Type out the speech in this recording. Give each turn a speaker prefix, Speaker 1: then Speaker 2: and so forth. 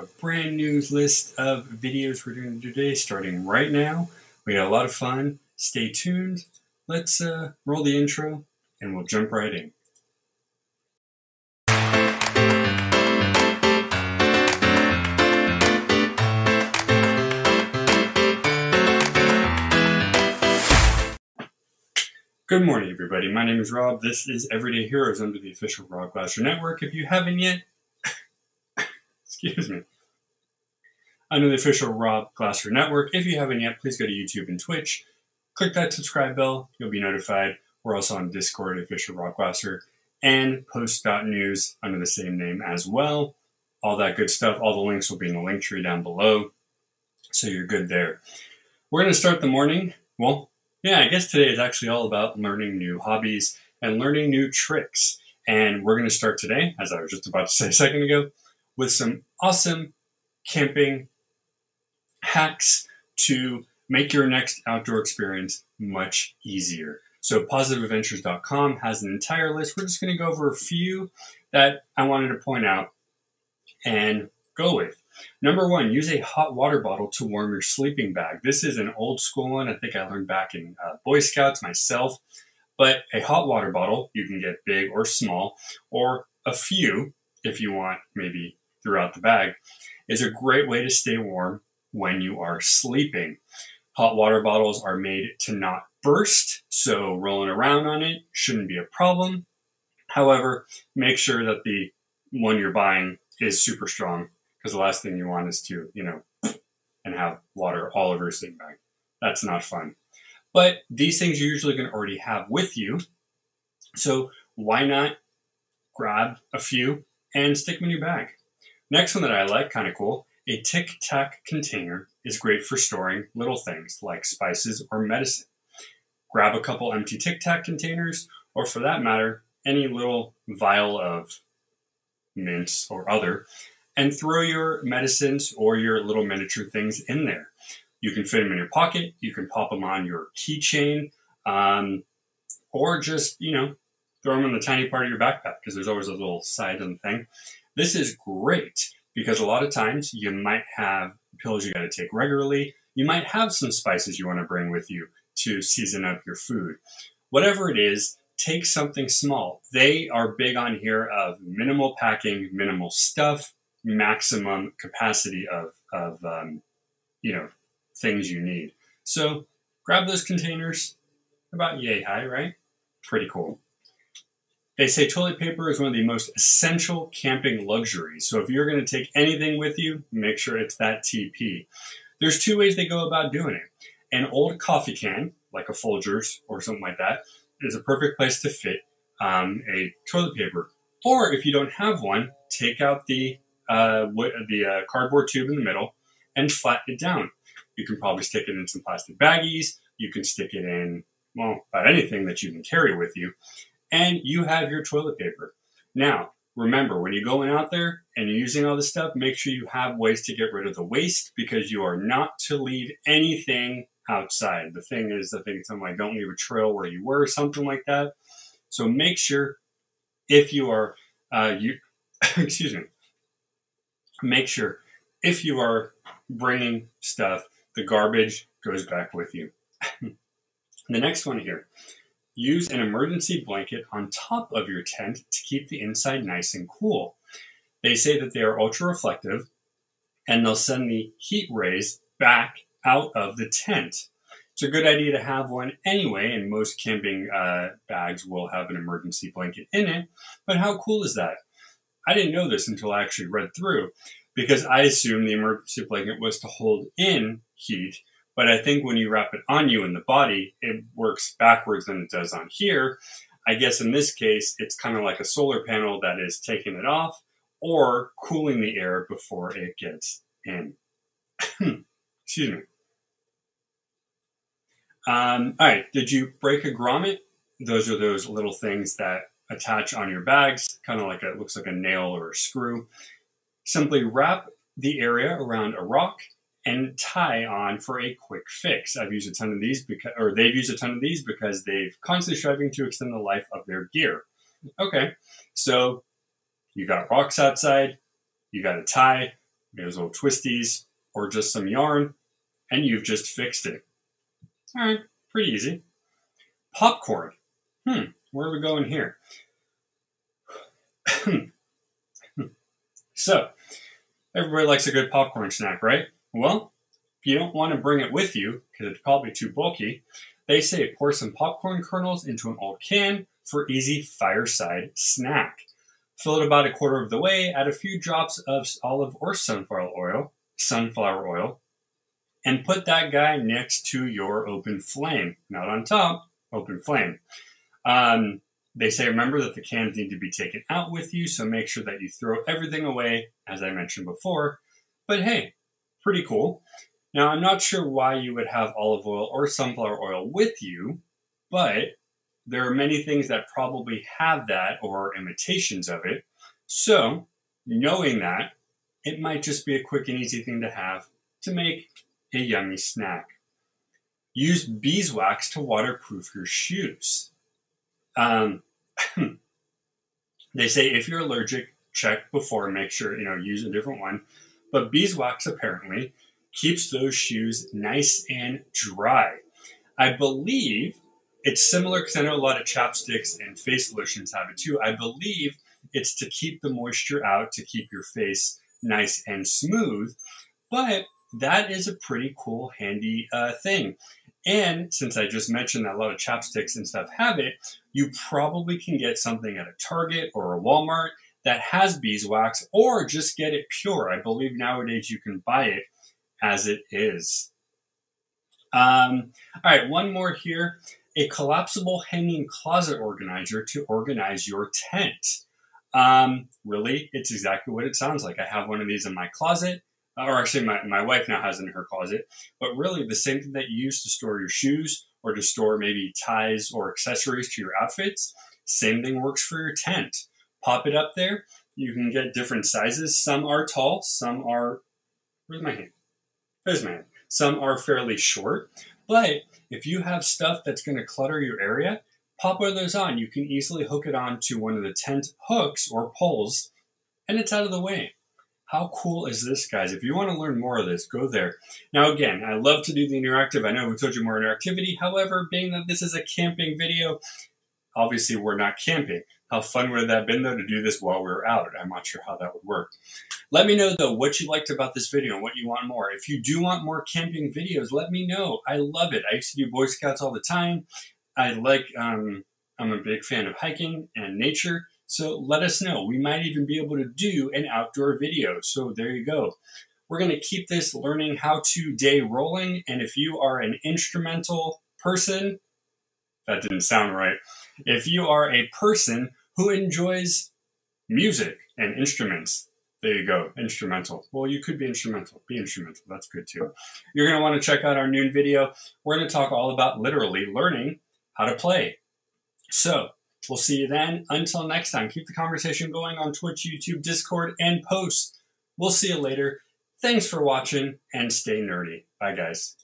Speaker 1: A brand new list of videos we're doing today, starting right now. We got a lot of fun. Stay tuned. Let's uh, roll the intro and we'll jump right in. Good morning, everybody. My name is Rob. This is Everyday Heroes under the official Rob Glasser Network. If you haven't yet, excuse me, under the official Rob Glasser Network. If you haven't yet, please go to YouTube and Twitch. Click that subscribe bell. You'll be notified. We're also on Discord, official Rob Glasser, and Post.news under the same name as well. All that good stuff. All the links will be in the link tree down below. So you're good there. We're going to start the morning. Well, yeah, I guess today is actually all about learning new hobbies and learning new tricks. And we're going to start today, as I was just about to say a second ago, with some awesome camping hacks to make your next outdoor experience much easier. So, positiveadventures.com has an entire list. We're just going to go over a few that I wanted to point out and go with. Number one, use a hot water bottle to warm your sleeping bag. This is an old school one. I think I learned back in uh, Boy Scouts myself. But a hot water bottle, you can get big or small, or a few if you want, maybe throughout the bag, is a great way to stay warm when you are sleeping. Hot water bottles are made to not burst, so rolling around on it shouldn't be a problem. However, make sure that the one you're buying is super strong because the last thing you want is to, you know, and have water all over your sleeping bag. That's not fun. But these things you're usually going to already have with you. So why not grab a few and stick them in your bag? Next one that I like, kind of cool, a tic tac container is great for storing little things like spices or medicine. Grab a couple empty tic tac containers, or for that matter, any little vial of mints or other, and throw your medicines or your little miniature things in there. You can fit them in your pocket, you can pop them on your keychain, um, or just, you know, throw them in the tiny part of your backpack because there's always a little side the thing. This is great because a lot of times you might have pills you got to take regularly. You might have some spices you want to bring with you to season up your food. Whatever it is, take something small. They are big on here of minimal packing, minimal stuff, maximum capacity of, of um, you know, things you need. So grab those containers, about yay high, right? Pretty cool. They say toilet paper is one of the most essential camping luxuries. So if you're going to take anything with you, make sure it's that TP. There's two ways they go about doing it. An old coffee can, like a Folgers or something like that, is a perfect place to fit um, a toilet paper. Or if you don't have one, take out the uh, the uh, cardboard tube in the middle and flatten it down. You can probably stick it in some plastic baggies. You can stick it in, well, about anything that you can carry with you and you have your toilet paper. Now, remember, when you're going out there and you're using all this stuff, make sure you have ways to get rid of the waste because you are not to leave anything outside. The thing is, I think something like don't leave a trail where you were, or something like that. So make sure if you are, uh, you, excuse me, make sure if you are bringing stuff, the garbage goes back with you. the next one here Use an emergency blanket on top of your tent to keep the inside nice and cool. They say that they are ultra reflective and they'll send the heat rays back out of the tent. It's a good idea to have one anyway, and most camping uh, bags will have an emergency blanket in it. But how cool is that? I didn't know this until I actually read through because I assumed the emergency blanket was to hold in heat but I think when you wrap it on you in the body, it works backwards than it does on here. I guess in this case, it's kind of like a solar panel that is taking it off or cooling the air before it gets in. Excuse me. Um, all right, did you break a grommet? Those are those little things that attach on your bags, kind of like a, it looks like a nail or a screw. Simply wrap the area around a rock and tie on for a quick fix. I've used a ton of these because, or they've used a ton of these because they've constantly striving to extend the life of their gear. Okay, so you got rocks outside, you got a tie. those little twisties, or just some yarn, and you've just fixed it. All right, pretty easy. Popcorn. Hmm, where are we going here? so, everybody likes a good popcorn snack, right? Well, if you don't want to bring it with you, because it's probably too bulky, they say pour some popcorn kernels into an old can for easy fireside snack. Fill it about a quarter of the way, add a few drops of olive or sunflower oil, sunflower oil, and put that guy next to your open flame, not on top, open flame. Um, they say remember that the cans need to be taken out with you, so make sure that you throw everything away, as I mentioned before. But hey, pretty cool. Now, I'm not sure why you would have olive oil or sunflower oil with you, but there are many things that probably have that or imitations of it. So, knowing that, it might just be a quick and easy thing to have to make a yummy snack. Use beeswax to waterproof your shoes. Um, they say if you're allergic, check before make sure, you know, use a different one. But beeswax apparently keeps those shoes nice and dry. I believe it's similar because I know a lot of chapsticks and face lotions have it too. I believe it's to keep the moisture out, to keep your face nice and smooth. But that is a pretty cool, handy uh, thing. And since I just mentioned that a lot of chapsticks and stuff have it, you probably can get something at a Target or a Walmart that has beeswax or just get it pure. I believe nowadays you can buy it as it is. Um, all right, one more here. A collapsible hanging closet organizer to organize your tent. Um, really, it's exactly what it sounds like. I have one of these in my closet, or actually, my, my wife now has in her closet. But really, the same thing that you use to store your shoes or to store maybe ties or accessories to your outfits, same thing works for your tent. Pop it up there. You can get different sizes. Some are tall, some are. Where's my hand? There's my hand. Some are fairly short. But if you have stuff that's going to clutter your area, pop one of those on. You can easily hook it on to one of the tent hooks or poles, and it's out of the way. How cool is this, guys? If you want to learn more of this, go there. Now, again, I love to do the interactive. I know we told you more interactivity. However, being that this is a camping video, obviously we're not camping. How fun would that have been, though, to do this while we are out? I'm not sure how that would work. Let me know, though, what you liked about this video and what you want more. If you do want more camping videos, let me know. I love it. I used to do Boy Scouts all the time. I like, um, I'm a big fan of hiking and nature. So let us know. We might even be able to do an outdoor video. So there you go. We're going to keep this learning how to day rolling. And if you are an instrumental person, that didn't sound right. If you are a person who enjoys music and instruments, there you go, instrumental. Well, you could be instrumental. Be instrumental. That's good too. You're going to want to check out our noon video. We're going to talk all about literally learning how to play. So, we'll see you then. Until next time, keep the conversation going on Twitch, YouTube, Discord, and post. We'll see you later. Thanks for watching and stay nerdy. Bye, guys.